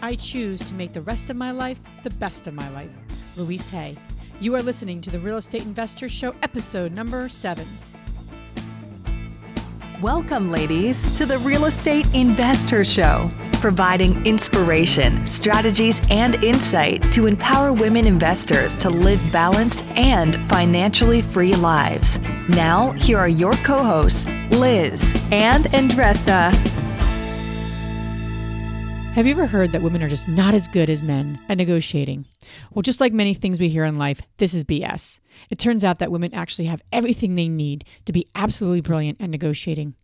I choose to make the rest of my life the best of my life. Louise Hay. You are listening to the Real Estate InvestHER Show, episode number seven. Welcome, ladies, to the Real Estate InvestHER Show, providing inspiration, strategies, and insight to empower women investors to live balanced and financially free lives. Now, here are your co hosts, Liz and Andresa. Have you ever heard that women are just not as good as men at negotiating? Well, just like many things we hear in life, this is BS. It turns out that women actually have everything they need to be absolutely brilliant at negotiating.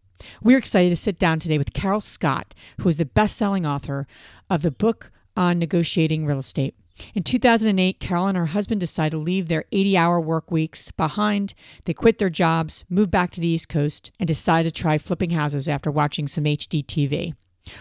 We're excited to sit down today with Carol Scott, who is the best selling author of the book on negotiating real estate. In 2008, Carol and her husband decided to leave their 80 hour work weeks behind. They quit their jobs, moved back to the East Coast, and decided to try flipping houses after watching some HGTV.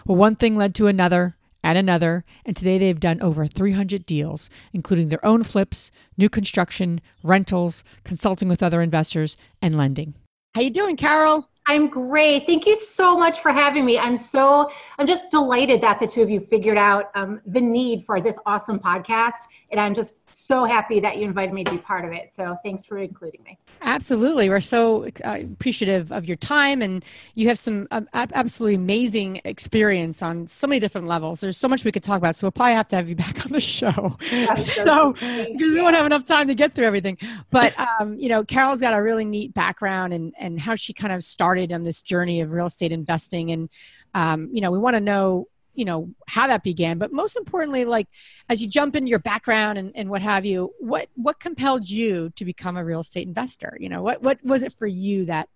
Well, one thing led to another and another, and today they've done over 300 deals, including their own flips, new construction, rentals, consulting with other investors, and lending. How you doing, Carol? I'm great. Thank you so much for having me. I'm so, I'm just delighted that the two of you figured out um, the need for this awesome podcast. And I'm just so happy that you invited me to be part of it. So thanks for including me. Absolutely. We're so uh, appreciative of your time. And you have some uh, absolutely amazing experience on so many different levels. There's so much we could talk about. So we'll probably have to have you back on the show. so, because we won't have enough time to get through everything. But, um, you know, Carol's got a really neat background and, and how she kind of started started on this journey of real estate investing and um, you know we want to know you know how that began but most importantly like as you jump into your background and, and what have you what what compelled you to become a real estate investor you know what what was it for you that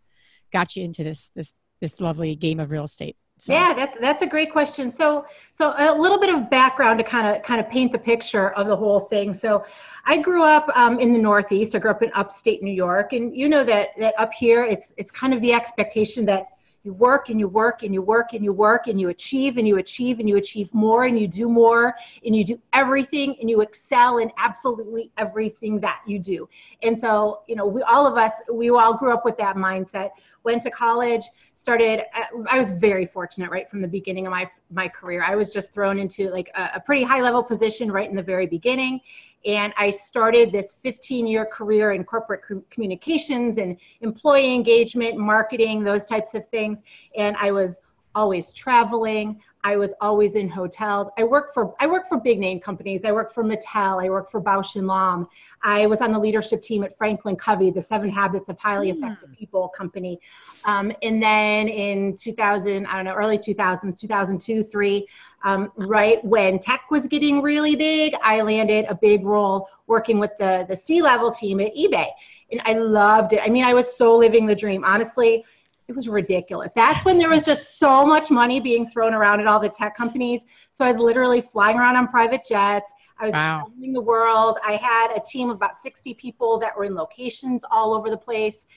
got you into this this this lovely game of real estate so. Yeah, that's that's a great question. So so a little bit of background to kind of kind of paint the picture of the whole thing. So I grew up um, in the Northeast. I grew up in upstate New York, and you know that that up here it's it's kind of the expectation that you work and you work and you work and you work and you achieve and you achieve and you achieve more and you do more and you do everything and you excel in absolutely everything that you do. And so, you know, we all of us, we all grew up with that mindset. Went to college, started. I was very fortunate right from the beginning of my my career. I was just thrown into like a, a pretty high level position right in the very beginning, and I started this 15 year career in corporate communications and employee engagement, marketing, those types of things. And I was always traveling. I was always in hotels. I worked for I worked for big name companies. I worked for Mattel. I worked for Bausch and Lomb. I was on the leadership team at Franklin Covey, the Seven Habits of Highly mm. Effective People company. Um, and then in 2000, I don't know, early 2000s, 2002, three, um, right when tech was getting really big, I landed a big role working with the the C level team at eBay, and I loved it. I mean, I was so living the dream. Honestly, it was ridiculous. That's when there was just so much money being thrown around at all the tech companies. So I was literally flying around on private jets. I was wow. traveling the world. I had a team of about 60 people that were in locations all over the place.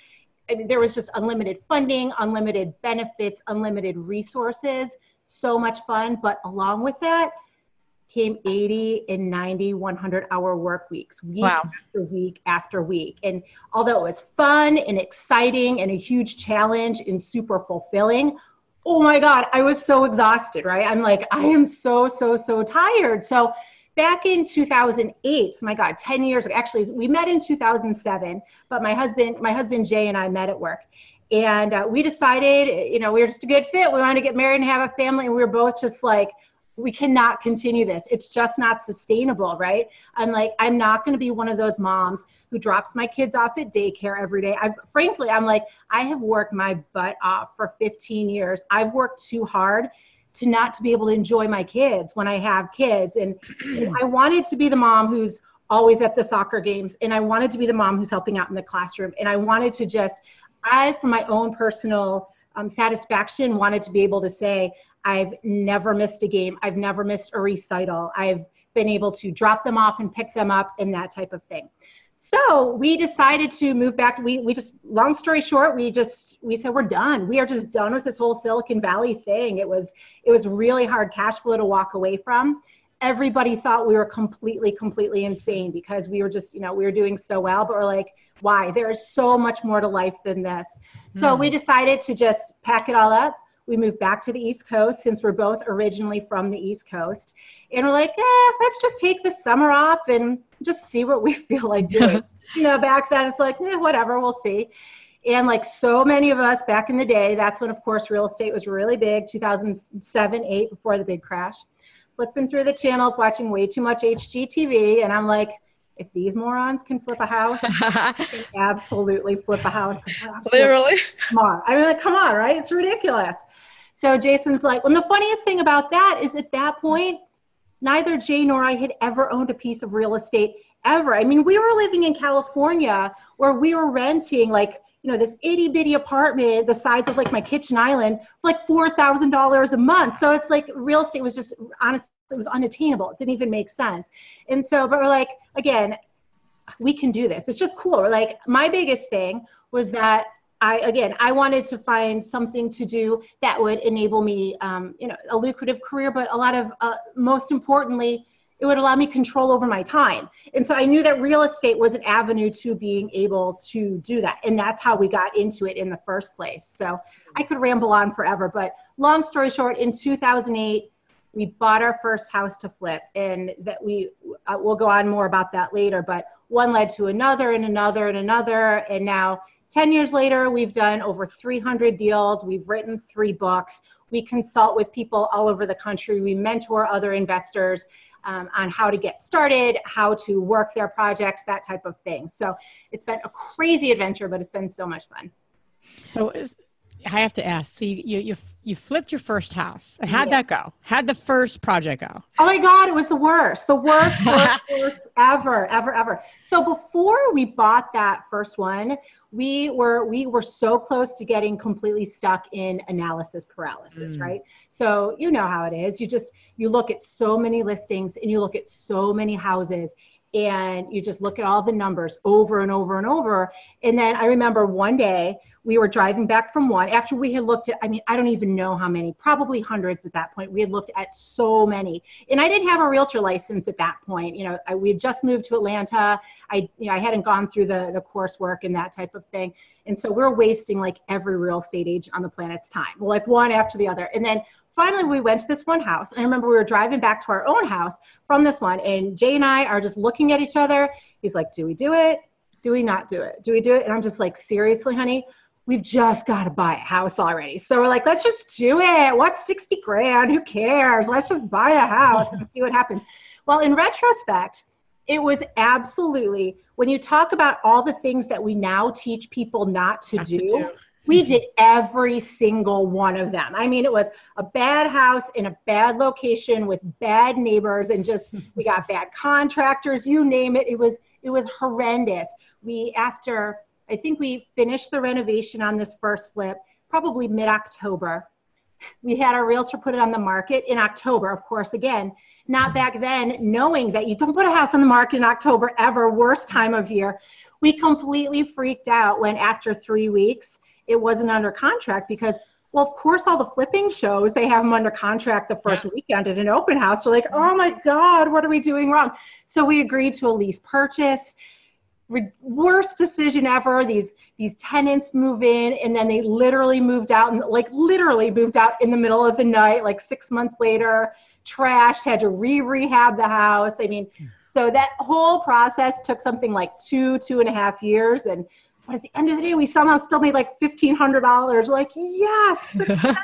I mean, there was just unlimited funding, unlimited benefits, unlimited resources. So much fun. But along with that, came 80 and 90 100 hour work weeks week wow. after week after week. And although it was fun and exciting and a huge challenge and super fulfilling oh my god i was so exhausted right? I'm like i am so so so tired. So back in 2008 so my god 10 years actually we met in 2007 but my husband my husband jay and i met at work. And uh, we decided you know we were just a good fit. We wanted to get married and have a family and we were both just like we cannot continue this. It's just not sustainable, right? I'm like, I'm not going to be one of those moms who drops my kids off at daycare every day. I've frankly, I'm like, I have worked my butt off for 15 years. I've worked too hard to not to be able to enjoy my kids when I have kids. And, I wanted to be the mom who's always at the soccer games. And I wanted to be the mom who's helping out in the classroom. And I wanted to just, I, for my own personal um, satisfaction, wanted to be able to say, I've never missed a game. I've never missed a recital. I've been able to drop them off and pick them up and that type of thing. So we decided to move back. We, we just, long story short, we just, we said, we're done. We are just done with this whole Silicon Valley thing. It was, it was really hard cash flow to walk away from. Everybody thought we were completely, completely insane because we were just, you know, we were doing so well, but we're like, why? There is so much more to life than this. So mm. we decided to just pack it all up We moved back to the East Coast since we're both originally from the East Coast. And we're like, eh, let's just take the summer off and just see what we feel like doing. you know, back then it's like, eh, whatever, we'll see. And like so many of us back in the day, that's when, of course, real estate was really big 2007, 8, before the big crash. Flipping through the channels, watching way too much HGTV. And I'm like, if these morons can flip a house, can absolutely flip a house. Literally. Smart. I mean, like, come on, right? It's ridiculous. So Jason's like, well, the funniest thing about that is at that point, neither Jay nor I had ever owned a piece of real estate ever. I mean, we were living in California where we were renting like, you know, this itty bitty apartment the size of like my kitchen island for like $4,000 a month. So it's like real estate was just honestly, it was unattainable. It didn't even make sense. And so, but we're like, again, we can do this. It's just cool. We're like, my biggest thing was that I again I wanted to find something to do that would enable me um, you know a lucrative career, but a lot of uh, most importantly it would allow me control over my time. And so I knew that real estate was an avenue to being able to do that. And that's how we got into it in the first place. So I could ramble on forever, but long story short, in 2008, we bought our first house to flip and that we uh, we'll go on more about that later but one led to another and another and another and now 10 years later we've done over 300 deals. We've written three books. We consult with people all over the country. We mentor other investors um, on how to get started how to work their projects that type of thing. So it's been a crazy adventure but it's been so much fun. So i have to ask so you, you, you you flipped your first house. How'd yeah. that go? How'd the first project go? Oh my God, it was the worst, the worst, worst, worst ever, ever, ever. So before we bought that first one, we were we were so close to getting completely stuck in analysis paralysis, mm. right? So you know how it is. You just you look at so many listings and you look at so many houses and you just look at all the numbers over and over and over. And then I remember one day we were driving back from one after we had looked at, I mean, I don't even know how many, probably hundreds at that point. We had looked at so many. And I didn't have a realtor license at that point. You know, I, we had just moved to Atlanta. I, you know, I hadn't gone through the, the coursework and that type of thing. And so we're wasting like every real estate agent on the planet's time, like one after the other. And then finally we went to this one house and i remember we were driving back to our own house from this one and jay and i are just looking at each other he's like do we do it do we not do it do we do it and i'm just like seriously honey we've just got to buy a house already. So we're like let's just do it. What's 60 grand? Who cares? Let's just buy the house and see what happens. Well in retrospect it was absolutely when you talk about all the things that we now teach people not to, do, to do we mm-hmm. did every single one of them. I mean, it was a bad house in a bad location with bad neighbors and just we got bad contractors, you name it. It was it was horrendous. We after I think we finished the renovation on this first flip probably mid-October. We had our realtor put it on the market in October, of course, again, not back then knowing that you don't put a house on the market in October ever, worst time of year. We completely freaked out when after 3 weeks it wasn't under contract because well, of course, all the flipping shows, they have them under contract the first weekend at an open house. We're like, oh my God, what are we doing wrong? So we agreed to a lease purchase. Re- worst decision ever. These these tenants move in and then they literally moved out and like literally moved out in the middle of the night, like six months later, trashed, had to re-rehab the house. I mean, so that whole process took something like two, two and a half years. And but at the end of the day, we somehow still made like $1,500. Like, yes, success.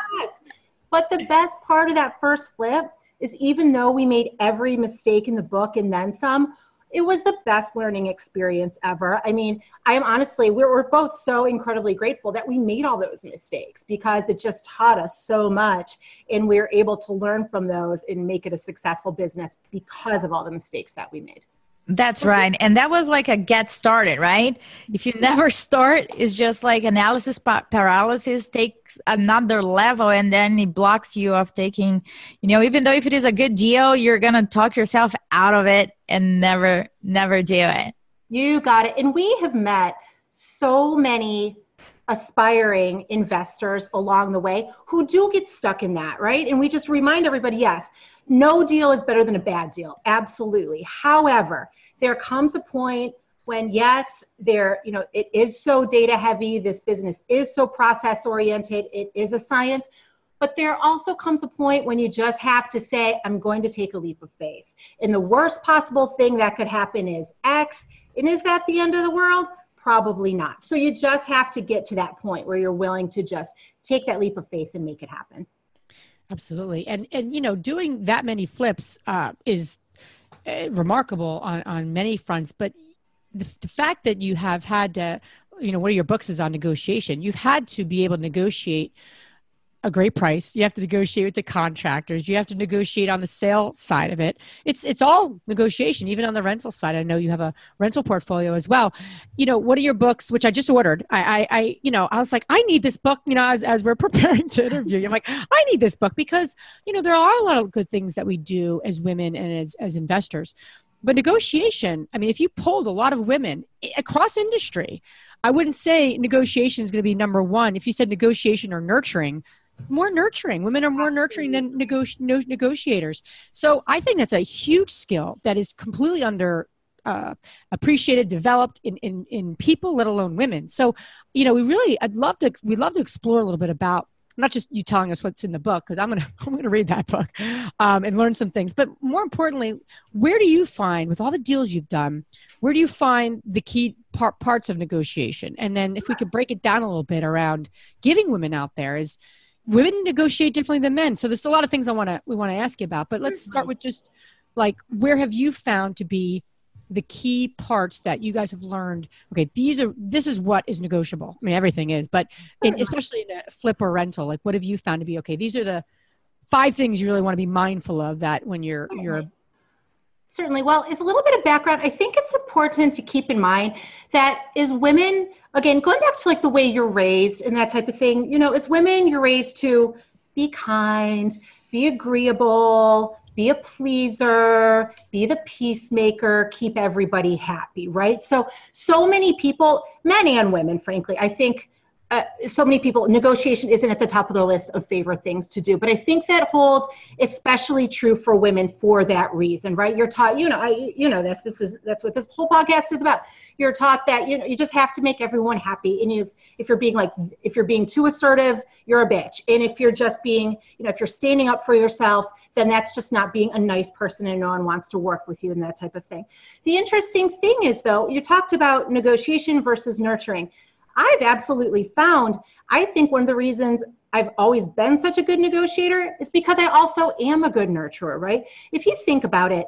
but the best part of that first flip is even though we made every mistake in the book and then some, it was the best learning experience ever. I mean, I am honestly, we're, we're both so incredibly grateful that we made all those mistakes because it just taught us so much and we we're able to learn from those and make it a successful business because of all the mistakes that we made. That's right. And that was like a get started, right? If you never start, it's just like analysis paralysis takes another level and then it blocks you of taking, you know, even though if it is a good deal, you're going to talk yourself out of it and never, never do it. You got it. And we have met so many aspiring investors along the way who do get stuck in that, right? And we just remind everybody yes, no deal is better than a bad deal. Absolutely. However, there comes a point when yes there you know it is so data heavy this business is so process oriented it is a science but there also comes a point when you just have to say, I'm going to take a leap of faith. And the worst possible thing that could happen is X. And is that the end of the world? Probably not. So you just have to get to that point where you're willing to just take that leap of faith and make it happen. Absolutely. And, and you know, doing that many flips uh, is uh, remarkable on, on many fronts. But the, the fact that you have had to, you know, one of your books is on negotiation. You've had to be able to negotiate a great price. You have to negotiate with the contractors. You have to negotiate on the sale side of it. It's it's all negotiation, even on the rental side. I know you have a rental portfolio as well. You know, what are your books, which I just ordered? I I, I you know, I was like, I need this book, you know, as, as we're preparing to interview. I'm like, I need this book because, you know, there are a lot of good things that we do as women and as, as investors. But negotiation, I mean, if you polled a lot of women across industry, I wouldn't say negotiation is going to be number one. If you said negotiation or nurturing, more nurturing. Women are more nurturing than no, negotiators. So I think that's a huge skill that is completely under uh, appreciated, developed in, in in people, let alone women. So, you know, we really, I'd love to, we'd love to explore a little bit about not just you telling us what's in the book because I'm gonna I'm gonna read that book um, and learn some things. But more importantly, where do you find with all the deals you've done, where do you find the key part, parts of negotiation? And then if we could break it down a little bit around giving women out there is women negotiate differently than men. So there's a lot of things I want to we want to ask you about. But let's start with just like where have you found to be the key parts that you guys have learned okay these are this is what is negotiable i mean everything is but in, especially in a flip or rental like what have you found to be okay these are the five things you really want to be mindful of that when you're you're certainly well it's a little bit of background. I think it's important to keep in mind that as women again going back to like the way you're raised and that type of thing you know as women you're raised to be kind be agreeable be a pleaser be the peacemaker keep everybody happy right? So so many people men and women frankly i think uh, so many people negotiation isn't at the top of their list of favorite things to do. But i think that holds especially true for women for that reason right? You're taught you know i you know this this is that's what this whole podcast is about. You're taught that you know you just have to make everyone happy. And you if you're being like if you're being too assertive you're a bitch. And if you're just being you know if you're standing up for yourself then that's just not being a nice person and no one wants to work with you and that type of thing. The interesting thing is though you talked about negotiation versus nurturing I've absolutely found, I think one of the reasons I've always been such a good negotiator is because I also am a good nurturer, right? If you think about it,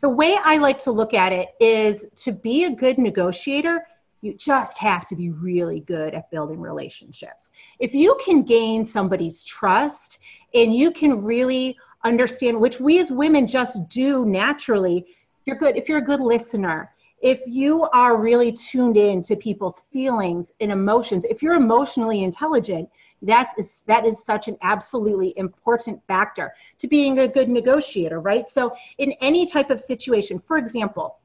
the way I like to look at it is to be a good negotiator, you just have to be really good at building relationships. If you can gain somebody's trust and you can really understand, which we as women just do naturally, you're good. If you're a good listener, if you are really tuned in to people's feelings and emotions if you're emotionally intelligent that's that is such an absolutely important factor to being a good negotiator right? So in any type of situation for example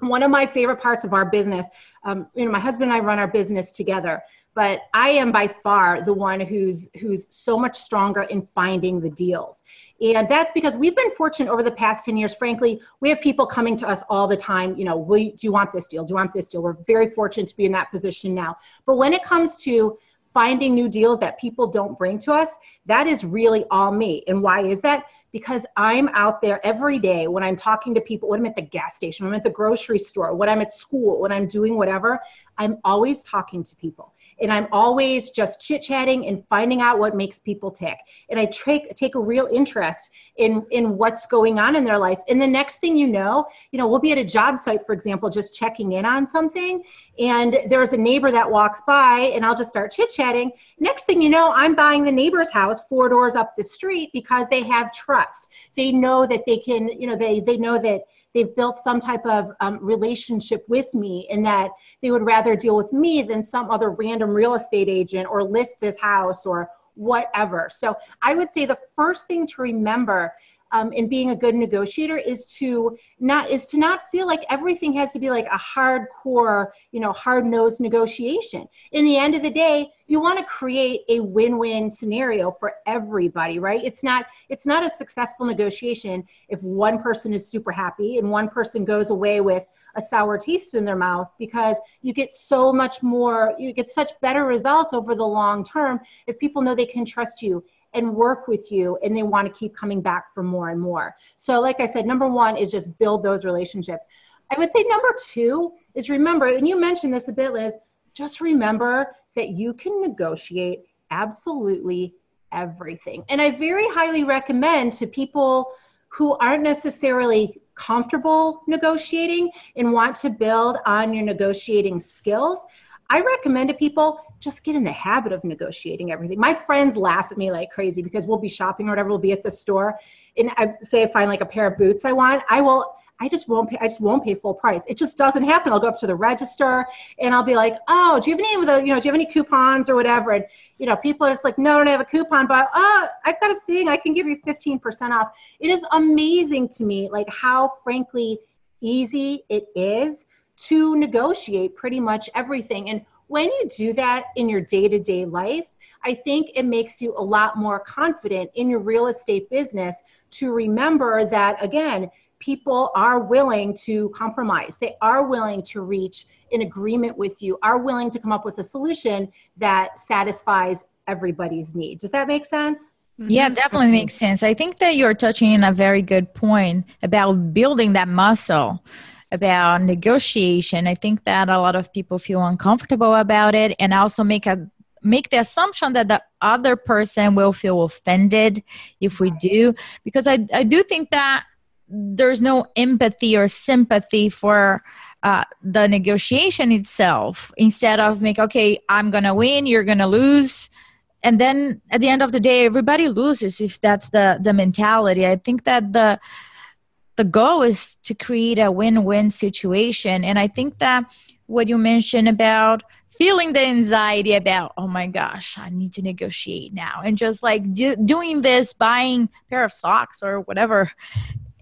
one of my favorite parts of our business um, you know my husband and i run our business together but I am by far the one who's who's so much stronger in finding the deals. And that's because we've been fortunate over the past 10 years. Frankly, we have people coming to us all the time, you know, we, do you want this deal? Do you want this deal? We're very fortunate to be in that position now. But when it comes to finding new deals that people don't bring to us, that is really all me. And why is that? Because I'm out there every day when I'm talking to people, when I'm at the gas station, when I'm at the grocery store, when I'm at school, when I'm doing whatever, I'm always talking to people and I'm always just chit chatting and finding out what makes people tick. And I take take a real interest in in what's going on in their life. And the next thing you know, you know, we'll be at a job site, for example, just checking in on something, and there's a neighbor that walks by, and I'll just start chit chatting. Next thing you know, I'm buying the neighbor's house four doors up the street because they have trust. They know that they can, you know, they they know that they've built some type of um, relationship with me and that they would rather deal with me than some other random real estate agent or list this house or whatever. So I would say the first thing to remember um, in being a good negotiator is to not is to not feel like everything has to be like a hardcore you know hard nosed negotiation. In the end of the day you want to create a win-win scenario for everybody right? It's not it's not a successful negotiation if one person is super happy and one person goes away with a sour taste in their mouth because you get so much more you get such better results over the long term if people know they can trust you and work with you and they want to keep coming back for more and more. So, like I said, number one is just build those relationships. I would say number two is remember, and you mentioned this a bit, Liz, just remember that you can negotiate absolutely everything. And I very highly recommend to people who aren't necessarily comfortable negotiating and want to build on your negotiating skills. I recommend to people just get in the habit of negotiating everything. My friends laugh at me like crazy because we'll be shopping or whatever, we'll be at the store, and I say I find like a pair of boots I want, I will I just won't pay, I just won't pay full price. It just doesn't happen. I'll go up to the register and I'll be like, oh, do you have any of the, you know, do you have any coupons or whatever? And, you know, people are just like, no, I don't have a coupon, but oh, I've got a thing. I can give you 15% off. It is amazing to me, like how frankly easy it is to negotiate pretty much everything. And when you do that in your day to day life, I think it makes you a lot more confident in your real estate business to remember that, again, people are willing to compromise. They are willing to reach an agreement with you, are willing to come up with a solution that satisfies everybody's need. Does that make sense? Yeah, mm-hmm. definitely makes sense. I think that you're touching on a very good point about building that muscle about negotiation. I think that a lot of people feel uncomfortable about it and also make a make the assumption that the other person will feel offended if we do because I, I do think that there's no empathy or sympathy for uh, the negotiation itself instead of make okay i'm gonna win you're gonna lose and then at the end of the day everybody loses if that's the the mentality i think that the the goal is to create a win-win situation and i think that what you mentioned about feeling the anxiety about oh my gosh i need to negotiate now and just like do, doing this buying a pair of socks or whatever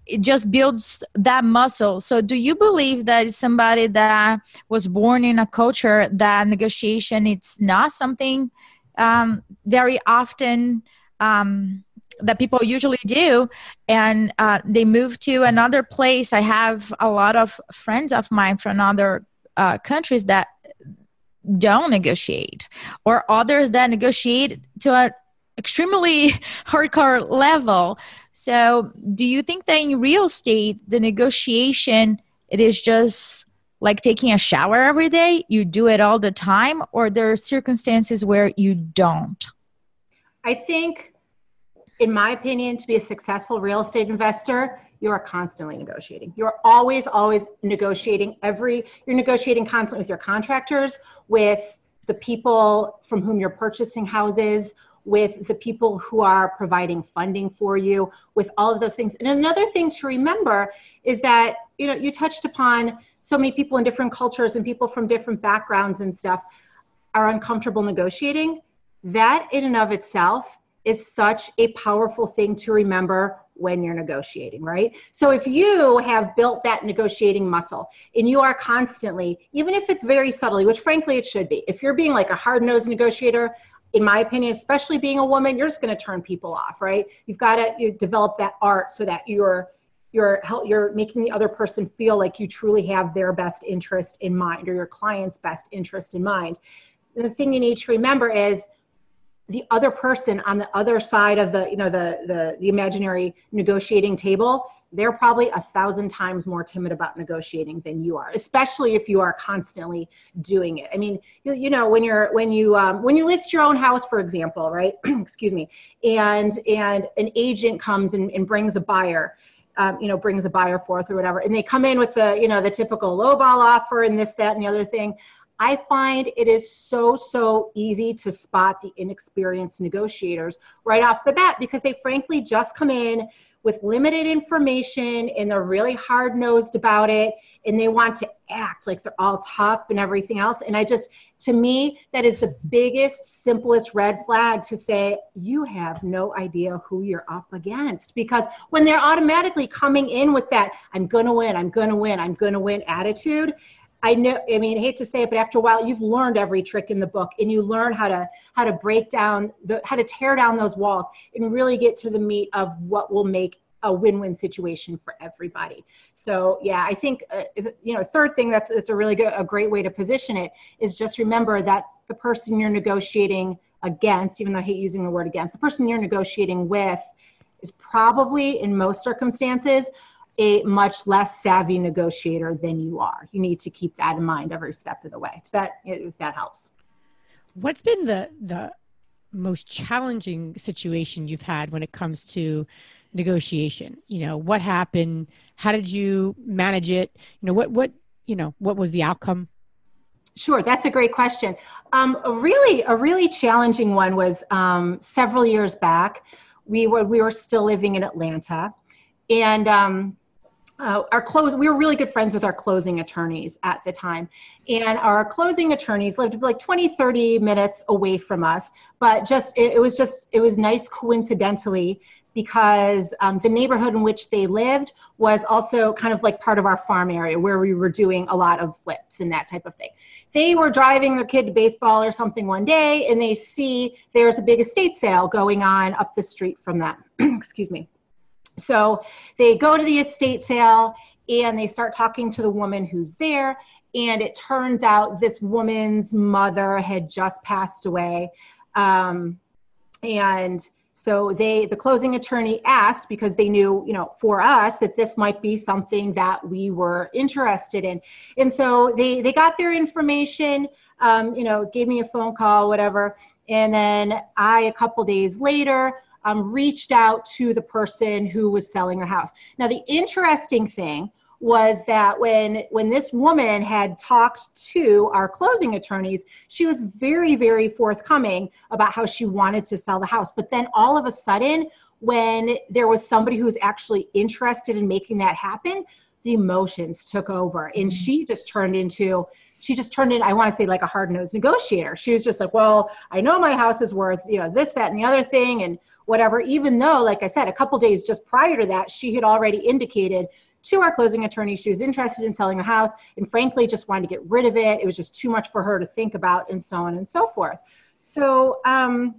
it just builds that muscle. So, do you believe that somebody that was born in a culture that negotiation it's not something um, very often um, that people usually do, and uh, they move to another place? I have a lot of friends of mine from other uh, countries that don't negotiate, or others that negotiate to an extremely hardcore level. So, do you think that in real estate, the negotiation it is just like taking a shower every day? You do it all the time, or there are circumstances where you don't? I think, in my opinion, to be a successful real estate investor, you are constantly negotiating. You're always, always negotiating. Every you're negotiating constantly with your contractors, with the people from whom you're purchasing houses, with the people who are providing funding for you, with all of those things. And another thing to remember is that, you know, you touched upon so many people in different cultures and people from different backgrounds and stuff are uncomfortable negotiating. That in and of itself is such a powerful thing to remember when you're negotiating, right? So if you have built that negotiating muscle and you are constantly, even if it's very subtly, which frankly it should be, if you're being like a hard nosed negotiator, in my opinion, especially being a woman, you're just going to turn people off, right? You've got to you develop that art so that you're you're you're making the other person feel like you truly have their best interest in mind or your client's best interest in mind. The thing you need to remember is the other person on the other side of the you know the the, the imaginary negotiating table they're probably a thousand times more timid about negotiating than you are especially if you are constantly doing it. I mean you, you know when you're when you um, when you list your own house for example right? Excuse me. And and an agent comes and, and brings a buyer um, you know brings a buyer forth or whatever and they come in with the you know the typical lowball offer and this that and the other thing I find it is so, so easy to spot the inexperienced negotiators right off the bat because they frankly just come in, with limited information and they're really hard nosed about it and they want to act like they're all tough and everything else. And I just, to me, that is the biggest, simplest red flag to say, you have no idea who you're up against. Because when they're automatically coming in with that, I'm going to win, I'm going to win, I'm going to win attitude, I know, I mean, I hate to say it, but after a while, you've learned every trick in the book, and you learn how to how to break down the how to tear down those walls and really get to the meat of what will make a win-win situation for everybody. So yeah, I think uh, you know, third thing that's that's a really good a great way to position it is just remember that the person you're negotiating against, even though I hate using the word against, the person you're negotiating with is probably in most circumstances a much less savvy negotiator than you are. You need to keep that in mind every step of the way. So that if that helps. What's been the the most challenging situation you've had when it comes to negotiation? You know, what happened? How did you manage it? You know, what what you know, what was the outcome? Sure, that's a great question. Um, a really, a really challenging one was um, several years back. We were we were still living in Atlanta, and um, uh, our close we were really good friends with our closing attorneys at the time. And our closing attorneys lived like 20 30 minutes away from us but just it, it was just it was nice coincidentally because um, the neighborhood in which they lived was also kind of like part of our farm area where we were doing a lot of flips and that type of thing. They were driving their kid to baseball or something one day and they see there's a big estate sale going on up the street from them. Excuse me so they go to the estate sale and they start talking to the woman who's there. And it turns out this woman's mother had just passed away. Um, and so they, the closing attorney asked because they knew, you know, for us that this might be something that we were interested in. And so they, they got their information, um, you know, gave me a phone call, whatever. And then I, a couple days later, um, reached out to the person who was selling the house. Now, the interesting thing was that when when this woman had talked to our closing attorneys she was very very forthcoming about how she wanted to sell the house. But then all of a sudden when there was somebody who was actually interested in making that happen the emotions took over. And she just turned into she just turned in i want to say like a hard-nosed negotiator. She was just like well i know my house is worth you know this that and the other thing and whatever, even though, like I said, a couple days just prior to that, she had already indicated to our closing attorney she was interested in selling the house and frankly just wanted to get rid of it. It was just too much for her to think about and so on and so forth. So um,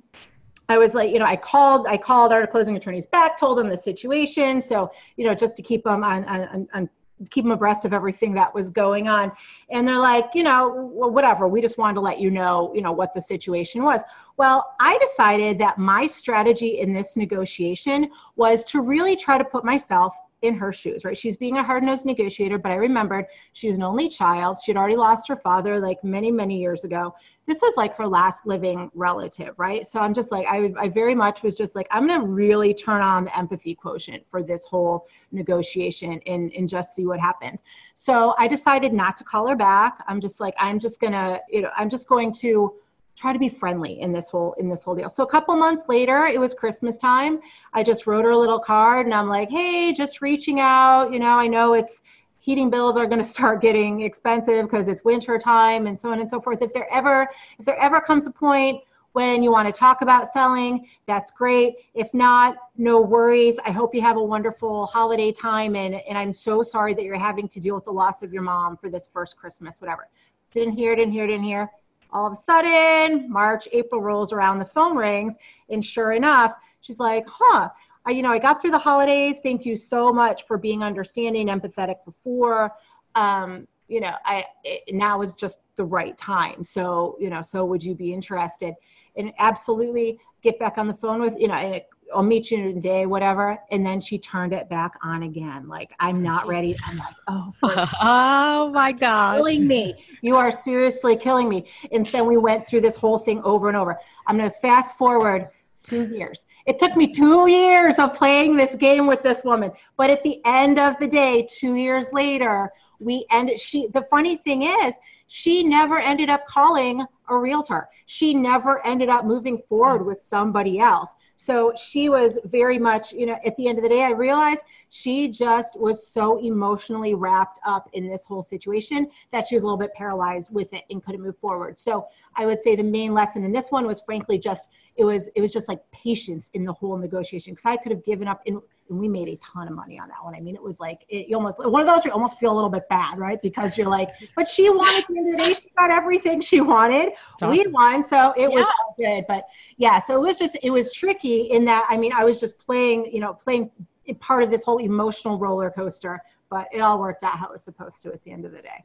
I was like, you know, I called, I called our closing attorneys back, told them the situation. So, you know, just to keep them on, on, on keep them abreast of everything that was going on. And they're like you know well, whatever we just wanted to let you know you know what the situation was. Well i decided that my strategy in this negotiation was to really try to put myself in her shoes, right? She's being a hard nosed negotiator, but I remembered she was an only child. She'd already lost her father like many, many years ago. This was like her last living relative, right? So I'm just like, I, I very much was just like, I'm going to really turn on the empathy quotient for this whole negotiation and, and just see what happens. So I decided not to call her back. I'm just like, I'm just going to, you know, I'm just going to try to be friendly in this whole in this whole deal. So a couple months later, it was Christmas time. I just wrote her a little card and I'm like, "Hey, just reaching out, you know, I know it's heating bills are going to start getting expensive because it's winter time and so on and so forth. If there ever if there ever comes a point when you want to talk about selling, that's great. If not, no worries. I hope you have a wonderful holiday time and and I'm so sorry that you're having to deal with the loss of your mom for this first Christmas, whatever. Didn't hear, didn't hear, didn't hear all of a sudden, March, April rolls around, the phone rings, and sure enough, she's like, huh, I, you know, I got through the holidays. Thank you so much for being understanding, empathetic before. Um, you know, I it, now is just the right time. So, you know, so would you be interested? And absolutely get back on the phone with, you know, and it I'll meet you today, whatever. And then she turned it back on again. Like, I'm not ready. I'm like, oh, oh my gosh. Killing me. You are seriously killing me. And then we went through this whole thing over and over. I'm going to fast forward two years. It took me two years of playing this game with this woman. But at the end of the day, two years later, we ended. She, the funny thing is, she never ended up calling a realtor. She never ended up moving forward with somebody else. So she was very much, you know, at the end of the day, I realized she just was so emotionally wrapped up in this whole situation that she was a little bit paralyzed with it and couldn't move forward. So I would say the main lesson in this one was frankly just it was it was just like patience in the whole negotiation because I could have given up in we made a ton of money on that one. I mean, it was like it, you almost one of those you almost feel a little bit bad, right? Because you're like, but she wanted the end of the day, she got everything she wanted. Awesome. We won, so it yeah. was all good. But yeah, so it was just it was tricky in that I mean, I was just playing, you know, playing part of this whole emotional roller coaster, but it all worked out how it was supposed to at the end of the day.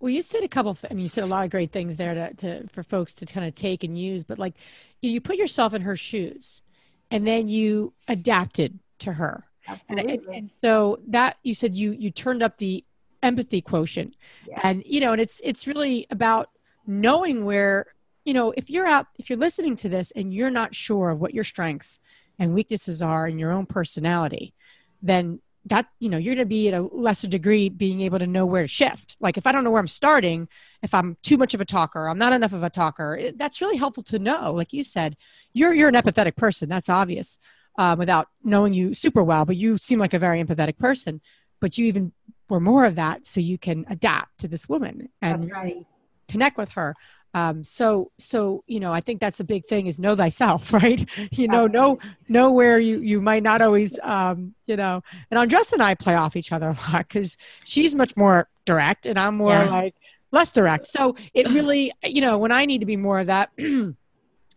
Well, you said a couple. I mean, you said a lot of great things there to, to for folks to kind of take and use. But like, you put yourself in her shoes, and then you adapted to her. Absolutely. And, and, and so that you said you you turned up the empathy quotient, Yes. and you know, and it's it's really about knowing where you know if you're out if you're listening to this and you're not sure of what your strengths and weaknesses are in your own personality, then that you know you're going to be at a lesser degree being able to know where to shift like if i don't know where i'm starting if i'm too much of a talker i'm not enough of a talker it, that's really helpful to know like you said you're you're an empathetic person that's obvious uh, without knowing you super well but you seem like a very empathetic person but you even were more of that so you can adapt to this woman and That's right. connect with her um, so so you know i think that's a big thing is know thyself right you know know know where you you might not always um, you know and andres and i play off each other a lot because she's much more direct and i'm more Yeah. like less direct so it really you know when i need to be more of that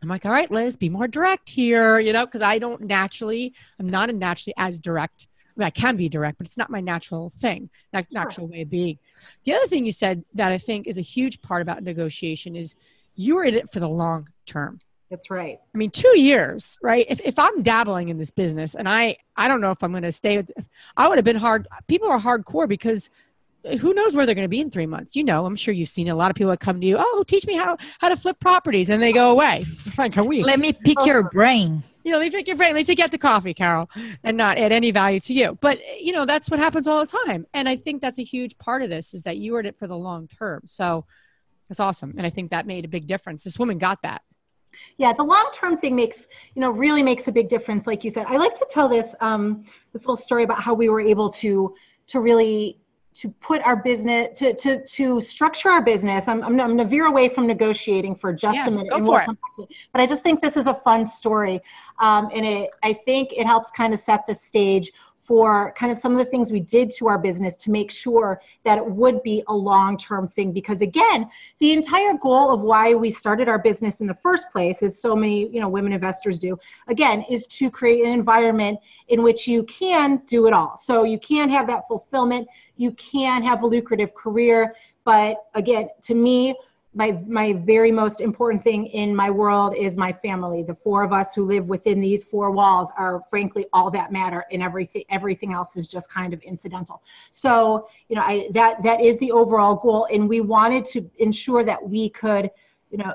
i'm like all right liz be more direct here you know because i don't naturally i'm not a naturally as direct I, mean, I can be direct but it's not my natural thing not natural way of being the other thing you said that I think is a huge part about negotiation is you're in it for the long term. That's right. I mean, two years, right? If, if I'm dabbling in this business and I, I don't know if I'm going to stay, with, I would have been hard. People are hardcore because who knows where they're going to be in three months? You know, I'm sure you've seen a lot of people that come to you. Oh, teach me how, how to flip properties. And they go away like a week. Let me pick your brain. you know, they pick your brain, they take you out to coffee, Carol, and not add any value to you. But you know, that's what happens all the time. And I think that's a huge part of this is that you were in it for the long term. So that's awesome. And I think that made a big difference. This woman got that. yeah the long term thing makes you know really makes a big difference like you said i like to tell this um this little story about how we were able to to really to put our business to to to structure our business i'm, I'm, I'm to veer away from negotiating for just Yeah, a minute go and for we'll it. come back to it. but i just think this is a fun story um, and it i think it helps kind of set the stage for kind of some of the things we did to our business to make sure that it would be a long-term thing. Because again the entire goal of why we started our business in the first place as so many you know women investors do again is to create an environment in which you can do it all. So you can have that fulfillment you can have a lucrative career but again to me my my very most important thing in my world is my family. The four of us who live within these four walls are frankly all that matter and everything everything else is just kind of incidental. So you know i that that is the overall goal and we wanted to ensure that we could you know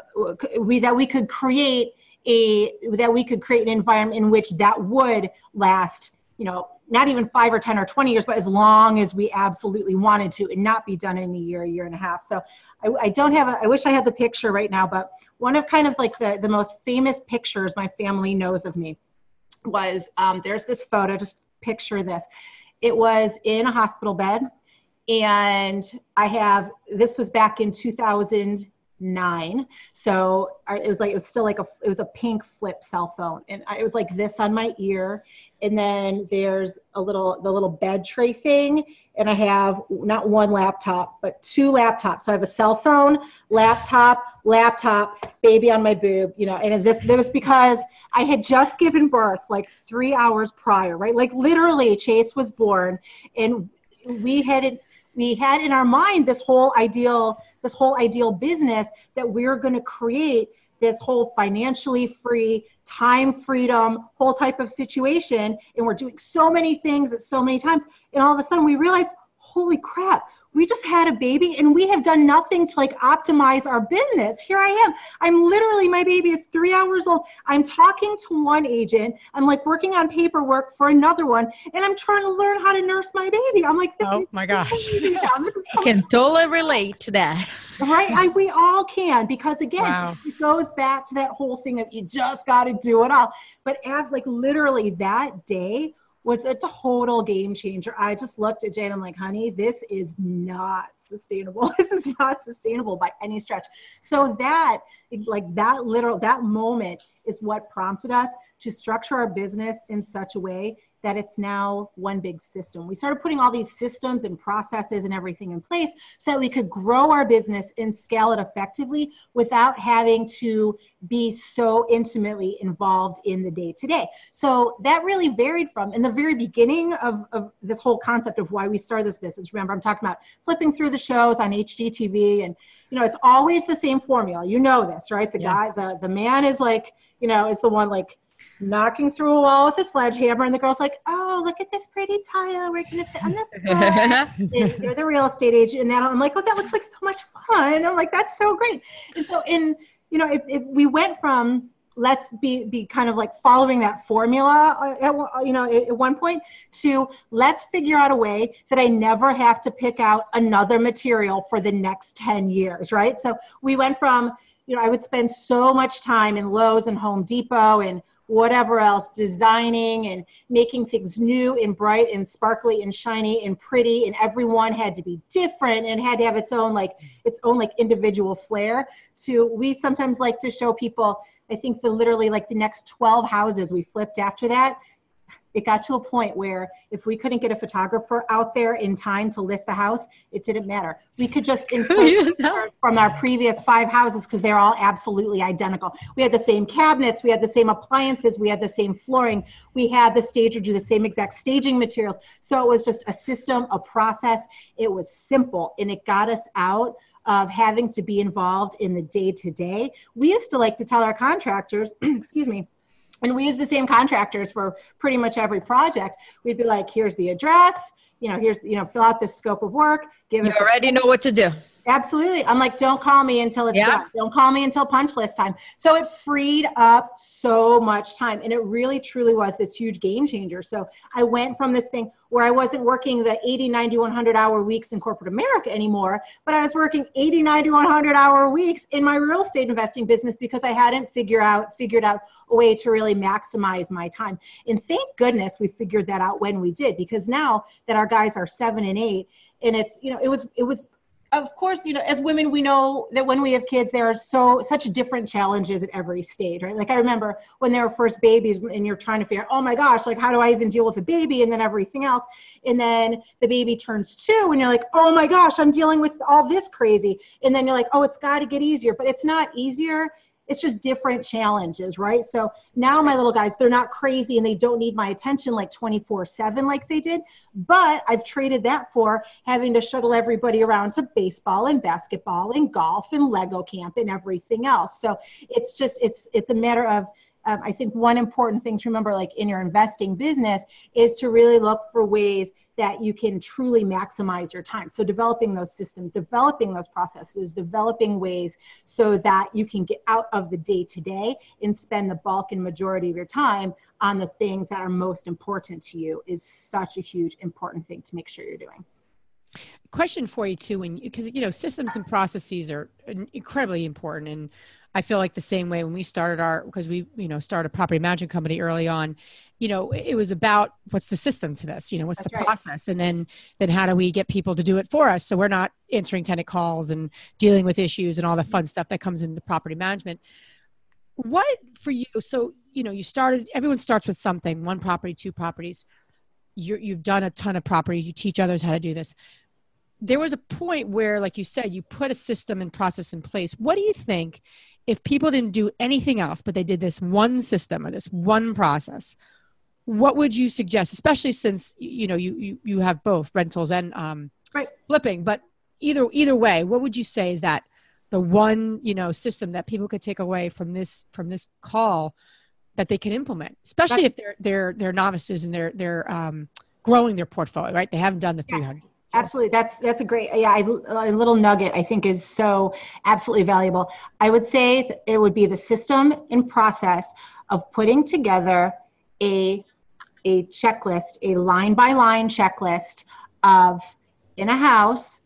we that we could create a that we could create an environment in which that would last you know not even five or 10 or 20 years, but as long as we absolutely wanted to and not be done in a year, year and a half. So I, I don't have, a, I wish I had the picture right now, but one of kind of like the, the most famous pictures my family knows of me was um, there's this photo, just picture this. It was in a hospital bed. And I have, this was back in 2009. So it was like, it was still like a, it was a pink flip cell phone. And I, it was like this on my ear. And then there's a little the little bed tray thing. And i have not one laptop but two laptops. So i have a cell phone laptop laptop baby on my boob you know. And this this was because i had just given birth like three hours prior right? Like literally chase was born. And we had we had in our mind this whole ideal this whole ideal business that we we're going to create this whole financially free time freedom whole type of situation. And we're doing so many things at so many times. And all of a sudden we realize holy crap we just had a baby and we have done nothing to like optimize our business. Here i am. I'm literally my baby is three hours old. I'm talking to one agent. I'm like working on paperwork for another one and i'm trying to learn how to nurse my baby. I'm like this Oh is my gosh. crazy. This is I can totally relate to that. right? I, we all can because again Wow. it goes back to that whole thing of you just got to do it all. But at, like literally that day was a total game changer. I just looked at jane i'm like honey this is not sustainable. This is not sustainable by any stretch. So that like that literal that moment is what prompted us to structure our business in such a way that it's now one big system. We started putting all these systems and processes and everything in place so that we could grow our business and scale it effectively without having to be so intimately involved in the day to day. So that really varied from in the very beginning of, of this whole concept of why we started this business. Remember, I'm talking about flipping through the shows on HGTV and you know, it's always the same formula. You know this, right? The yeah. guy, the, the man is like, you know, is the one like knocking through a wall with a sledgehammer, and the girl's like, "Oh, look at this pretty tile. We're gonna fit on this." You're the real estate agent, and that I'm like, "Oh, that looks like so much fun." I'm like, "That's so great." And so, in you know, if, if we went from let's be be kind of like following that formula uh, at, you know at one point to let's figure out a way that i never have to pick out another material for the next 10 years right so we went from you know i would spend so much time in lowes and home depot and whatever else, designing and making things new and bright and sparkly and shiny and pretty. And everyone had to be different and had to have its own like its own like individual flair. To we sometimes like to show people. I think the literally like the next 12 houses we flipped after that it got to a point where if we couldn't get a photographer out there in time to list the house, it didn't matter. We could just insert from our previous five houses because they're all absolutely identical. We had the same cabinets, we had the same appliances, we had the same flooring, we had the stager do the same exact staging materials. So it was just a system, a process. It was simple and it got us out of having to be involved in the day to day. We used to like to tell our contractors, excuse me, and we use the same contractors for pretty much every project. We'd be like here's the address. You know here's you know fill out this scope of work. Give you already know what to do Absolutely. I'm like, don't call me until it's yeah. done. Don't call me until punch list time. So it freed up so much time. And it really, truly was this huge game changer. So I went from this thing where I wasn't working the 80, 90, 100 hour weeks in corporate America anymore, but I was working 80, 90, 100 hour weeks in my real estate investing business because I hadn't figured out, figured out a way to really maximize my time. And thank goodness we figured that out when we did, because now that our guys are seven and eight, and it's, you know, it was, it was of course, you know, as women, we know that when we have kids, there are so such different challenges at every stage, right? Like I remember when they were first babies, and you're trying to figure, oh my gosh, like how do I even deal with a baby, and then everything else, and then the baby turns two, and you're like, oh my gosh, I'm dealing with all this crazy, and then you're like, oh, it's got to get easier, but it's not easier it's just different challenges, right? So now my little guys, they're not crazy and they don't need my attention like 24 7 like they did. But I've traded that for having to shuttle everybody around to baseball and basketball and golf and Lego camp and everything else. So it's just, it's, it's a matter of, um, I think one important thing to remember, like in your investing business, is to really look for ways that you can truly maximize your time. So, developing those systems, developing those processes, developing ways so that you can get out of the day to day and spend the bulk and majority of your time on the things that are most important to you is such a huge, important thing to make sure you're doing question for you too when because you know systems and processes are incredibly important and I feel like the same way when we started our because we you know started a property management company early on. You know, it was about what's the system to this. You know, what's That's the right. process, and then then how do we get people to do it for us so we're not answering tenant calls and dealing with issues and all the fun stuff that comes into property management. What for you? So you know, you started. Everyone starts with something: one property, two properties. you you've done a ton of properties. You teach others how to do this there was a point where like you said you put a system and process in place what do you think if people didn't do anything else but they did this one system or this one process what would you suggest especially since you know you you, you have both rentals and um, right. flipping but either either way what would you say is that the one you know system that people could take away from this from this call that they can implement especially if they're they're they're novices and they're they're um, growing their portfolio right? They haven't done the 300 Absolutely. That's that's a great yeah, I, a little nugget I think is so absolutely valuable. I would say it would be the system and process of putting together a a checklist, a line by line checklist of in a house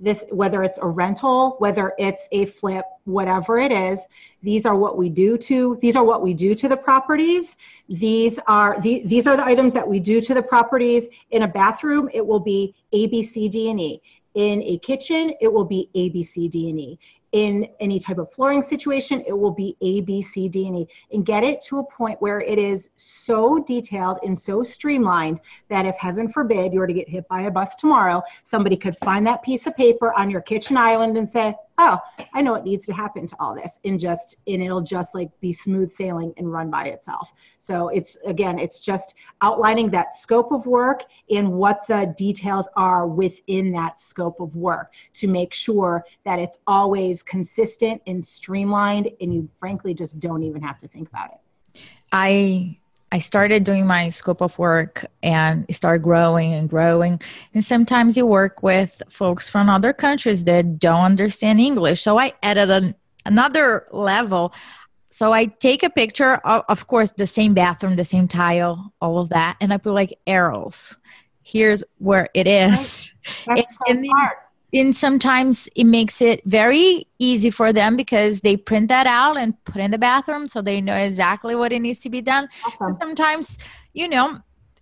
this whether it's a rental whether it's a flip whatever it is these are what we do to these are what we do to the properties. These are the, these are the items that we do to the properties. In a bathroom it will be a b c d and e. In a kitchen it will be a b c d and e in any type of flooring situation, it will be A, B, C, D, and E. And get it to a point where it is so detailed and so streamlined that if heaven forbid you were to get hit by a bus tomorrow, somebody could find that piece of paper on your kitchen island and say, oh, I know what needs to happen to all this, and just and it'll just like be smooth sailing and run by itself. So it's again, it's just outlining that scope of work and what the details are within that scope of work to make sure that it's always consistent and streamlined, and you frankly just don't even have to think about it. I I started doing my scope of work and it started growing and growing. And sometimes you work with folks from other countries that don't understand English. So I added an, another level. So I take a picture of, of course, the same bathroom, the same tile, all of that, and I put like arrows. Here's where it is. That's so smart and sometimes it makes it very easy for them because they print that out and put in the bathroom so they know exactly what it needs to be done awesome. sometimes you know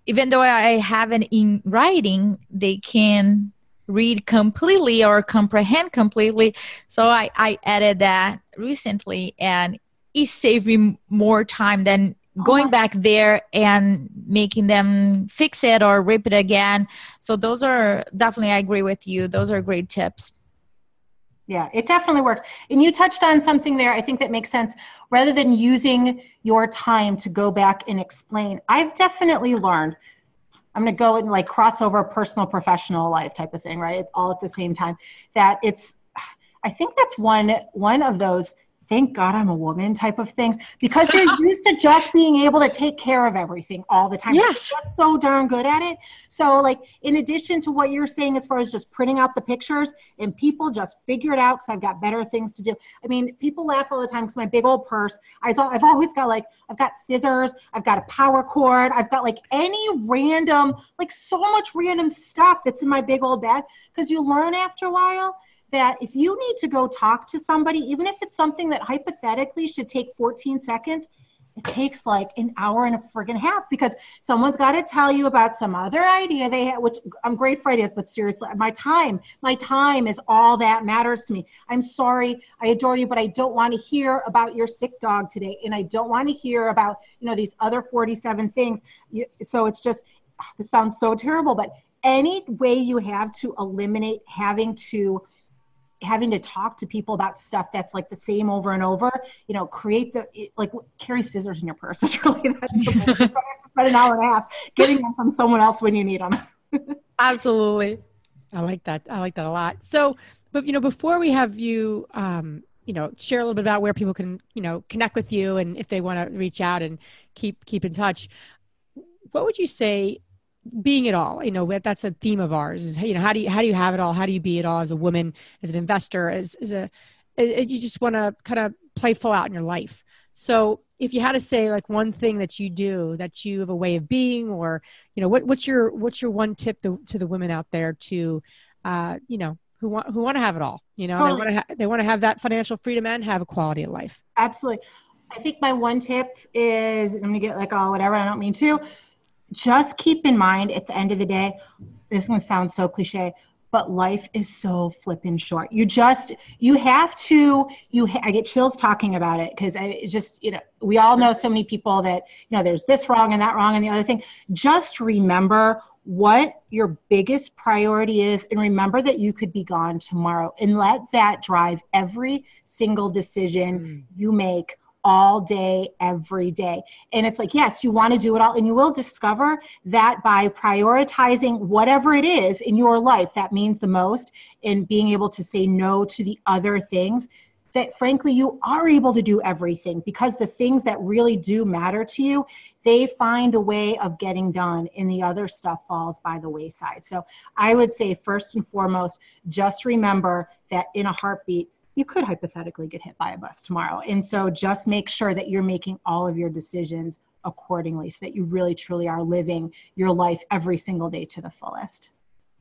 even though i have it in writing they can read completely or comprehend completely so i i added that recently and it saved me more time than going uh-huh. back there and making them fix it or rip it again. So those are definitely, I agree with you. Those are great tips. Yeah, it definitely works. And you touched on something there, I think that makes sense. Rather than using your time to go back and explain, I've definitely learned. I'm going to go and like crossover personal professional life type of thing, right? All at the same time. That it's, I think that's one one of those thank God I'm a woman type of things because you're used to just being able to take care of everything all the time. Yes. You're so darn good at it. So, like, in addition to what you're saying as far as just printing out the pictures and people just figure it out because I've got better things to do. I mean, people laugh all the time because my big old purse, I thought I've always got like, I've got scissors, I've got a power cord, I've got like any random, like so much random stuff that's in my big old bag because you learn after a while that if you need to go talk to somebody, even if it's something that hypothetically should take 14 seconds, it takes like an hour and a friggin' half because someone's got to tell you about some other idea they have, which I'm great for ideas, but seriously, my time, my time is all that matters to me. I'm sorry, I adore you, but I don't want to hear about your sick dog today, and I don't want to hear about you know these other 47 things. So it's just ah, this sounds so terrible, but any way you have to eliminate having to having to talk to people about stuff that's like the same over and over you know create the like carry scissors in your purse it's really that's the spend an hour and a half getting them from someone else when you need them absolutely. I like that i like that a lot. So but you know before we have you um you know share a little bit about where people can you know connect with you and if they want to reach out and keep keep in touch what would you say being it all you know that's a theme of ours is you know how do you how do you have it all? How do you be it all as a woman as an investor as, as a as you just want to kind of play full out in your life. So if you had to say like one thing that you do that you have a way of being or you know what, what's your what's your one tip to, to the women out there to uh, you know who want who want to have it all you know totally. they want to ha- they want to have that financial freedom and have a quality of life? Absolutely. I think my one tip is i'm gonna get like all whatever i don't mean to just keep in mind at the end of the day, this is going to sound so cliche, but life is so flipping short. You just, you have to, you, ha- I get chills talking about it because I just, you know, we all know so many people that, you know, there's this wrong and that wrong and the other thing. Just remember what your biggest priority is and remember that you could be gone tomorrow and let that drive every single decision mm. you make all day, every day. And it's like, yes, you want to do it all. And you will discover that by prioritizing whatever it is in your life that means the most and being able to say no to the other things, that frankly, you are able to do everything because the things that really do matter to you, they find a way of getting done and the other stuff falls by the wayside. So I would say, first and foremost, just remember that in a heartbeat, you could hypothetically get hit by a bus tomorrow. And so just make sure that you're making all of your decisions accordingly so that you really truly are living your life every single day to the fullest.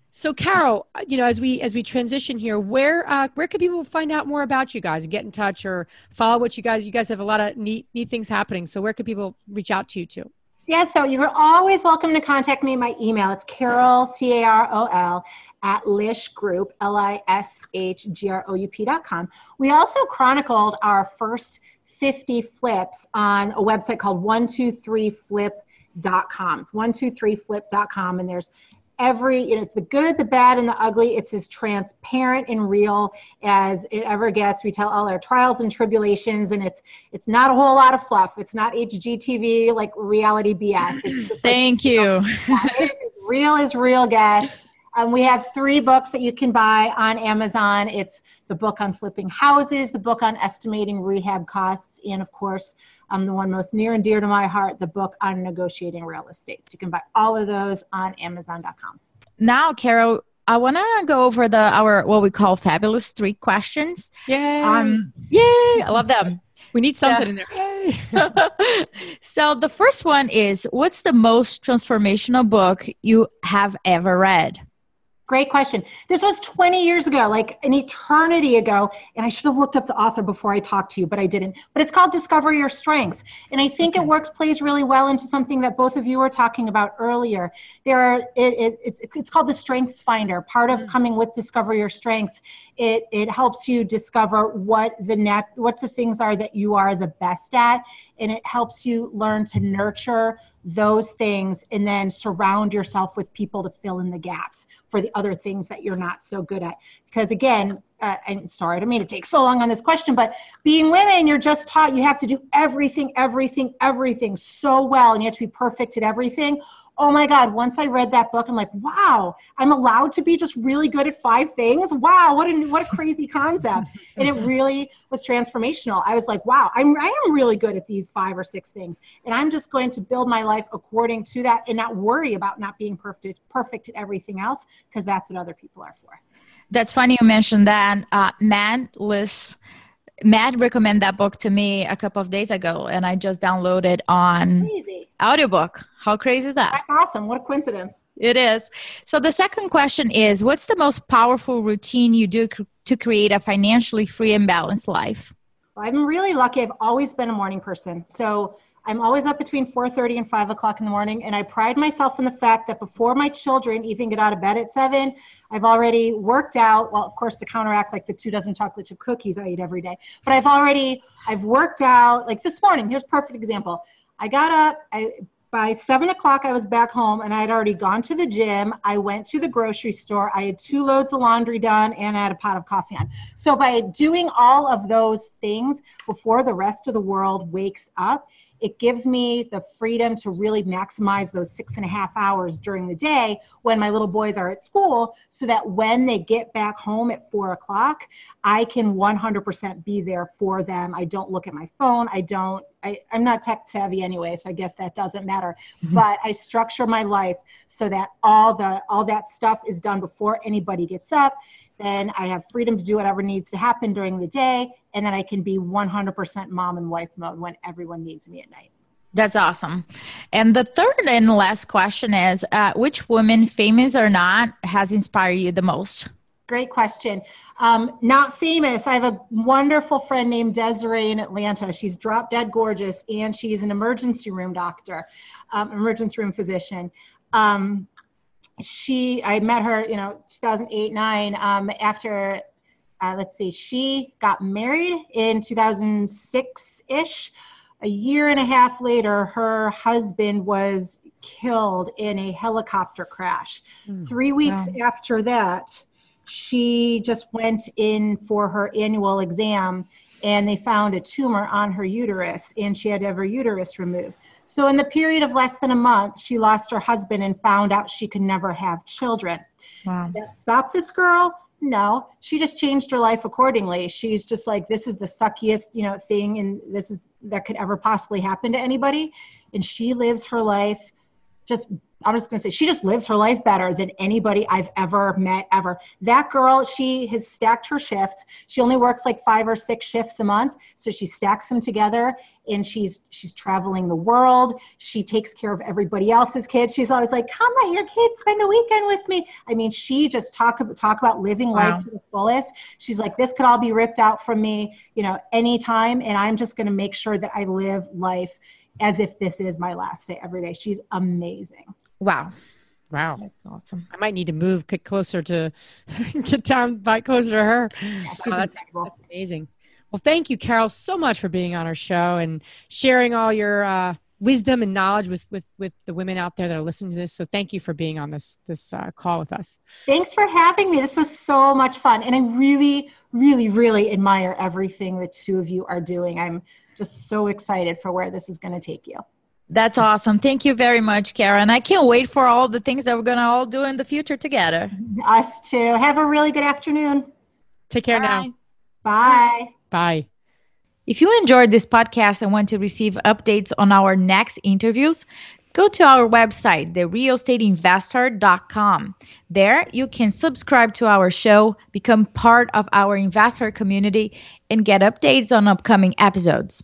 So Carol, you know, as we as we transition here, where uh, where can people find out more about you guys and get in touch or follow what you guys? You guys have a lot of neat neat things happening. So where can people reach out to you too? Yeah, so you're always welcome to contact me. My email, it's Carol, C A R O L, at Lish Group, L I S H G R O U P dot com. We also chronicled our first 50 flips on a website called 123flip.com. It's 123flip.com, and there's every you know it's the good the bad and the ugly. It's as transparent and real as it ever gets. We tell all our trials and tribulations and it's it's not a whole lot of fluff. It's not hgtv like reality bs it's just thank like, you. real as real gets um, we have three books that you can buy on amazon it's the book on flipping houses the book on estimating rehab costs and of course um, the one most near and dear to my heart, the book on negotiating real estate. So you can buy all of those on Amazon.com. Now, Carol, I want to go over the our what we call fabulous three questions. Yay! Um, yay! I love them. We need something yeah. in there. Yay! so the first one is, what's the most transformational book you have ever read? Great question. This was 20 years ago, like an eternity ago, and I should have looked up the author before I talked to you, but I didn't. But it's called Discover Your Strength, and I think okay. it works plays really well into something that both of you were talking about earlier. There are it, it it's, it's called the Strengths Finder. Part of mm-hmm. coming with Discover Your Strengths, it it helps you discover what the net what the things are that you are the best at, and it helps you learn to nurture those things and then surround yourself with people to fill in the gaps for the other things that you're not so good at. Because again uh, and sorry i don't mean to take so long on this question but being women you're just taught you have to do everything everything everything so well and you have to be perfect at everything oh my God, once I read that book, I'm like, wow, I'm allowed to be just really good at five things. Wow, what a, what a crazy concept. and it really was transformational. I was like, wow, I'm, I am really good at these five or six things. And I'm just going to build my life according to that and not worry about not being perfect, perfect at everything else because that's what other people are for. That's funny you mentioned that. Uh, man, Liz, Matt recommended that book to me a couple of days ago, and I just downloaded on Crazy. audiobook. How crazy is that? That's awesome. What a coincidence. It is. So the second question is what's the most powerful routine you do to create a financially free and balanced life? Well, I'm really lucky. I've always been a morning person. So I'm always up between 4:30 and 5 o'clock in the morning, and I pride myself in the fact that before my children even get out of bed at seven, I've already worked out. Well, of course, to counteract like the two dozen chocolate chip cookies I eat every day, but I've already I've worked out. Like this morning, here's perfect example. I got up. I by seven o'clock, I was back home and I had already gone to the gym. I went to the grocery store. I had two loads of laundry done and I had a pot of coffee on. So, by doing all of those things before the rest of the world wakes up, it gives me the freedom to really maximize those six and a half hours during the day when my little boys are at school so that when they get back home at four o'clock, I can 100% be there for them. I don't look at my phone. I don't, I, am not tech savvy anyway, so I guess that doesn't matter. Mm-hmm. But I structure my life so that all the all that stuff is done before anybody gets up then I have freedom to do whatever needs to happen during the day, and then I can be 100% mom and wife mode when everyone needs me at night. That's awesome. And the third and last question is uh, which woman, famous or not, has inspired you the most? Great question. Um, not famous. I have a wonderful friend named Desiree in Atlanta. She's drop dead gorgeous, and she's an emergency room doctor, um, emergency room physician. Um, she i met her you know 2008 9 um, after uh, let's see she got married in 2006-ish a year and a half later her husband was killed in a helicopter crash. Mm, three weeks wow. after that she just went in for her annual exam and they found a tumor on her uterus and she had to have her uterus removed so, in the period of less than a month, she lost her husband and found out she could never have children. Wow. Did that stop this girl? No, she just changed her life accordingly. She's just like, this is the suckiest, you know, thing, and this is that could ever possibly happen to anybody. And she lives her life just I'm just going to say she just lives her life better than anybody I've ever met ever. That girl, she has stacked her shifts. She only works like 5 or 6 shifts a month, so she stacks them together and she's she's traveling the world. She takes care of everybody else's kids. She's always like, "Come let your kids spend a weekend with me." I mean, she just talk talk about living wow. life to the fullest. She's like, "This could all be ripped out from me, you know, anytime and I'm just going to make sure that I live life as if this is my last day every day. She's amazing. Wow. Wow. That's awesome. I might need to move get closer to get down by closer to her. Yeah, she's Wow, that's, that's amazing. Well, thank you, Carol, so much for being on our show and sharing all your uh, wisdom and knowledge with, with with the women out there that are listening to this. So, thank you for being on this this uh, call with us. Thanks for having me. This was so much fun. And I really, really, really admire everything the two of you are doing. I'm just so excited for where this is going to take you. That's awesome. Thank you very much, Karen. I can't wait for all the things that we're going to all do in the future together. Us too. Have a really good afternoon. Take care Bye. now. Bye. Bye. If you enjoyed this podcast and want to receive updates on our next interviews, go to our website, therealestateinvesther.com. There, you can subscribe to our show, become part of our investor community, and get updates on upcoming episodes.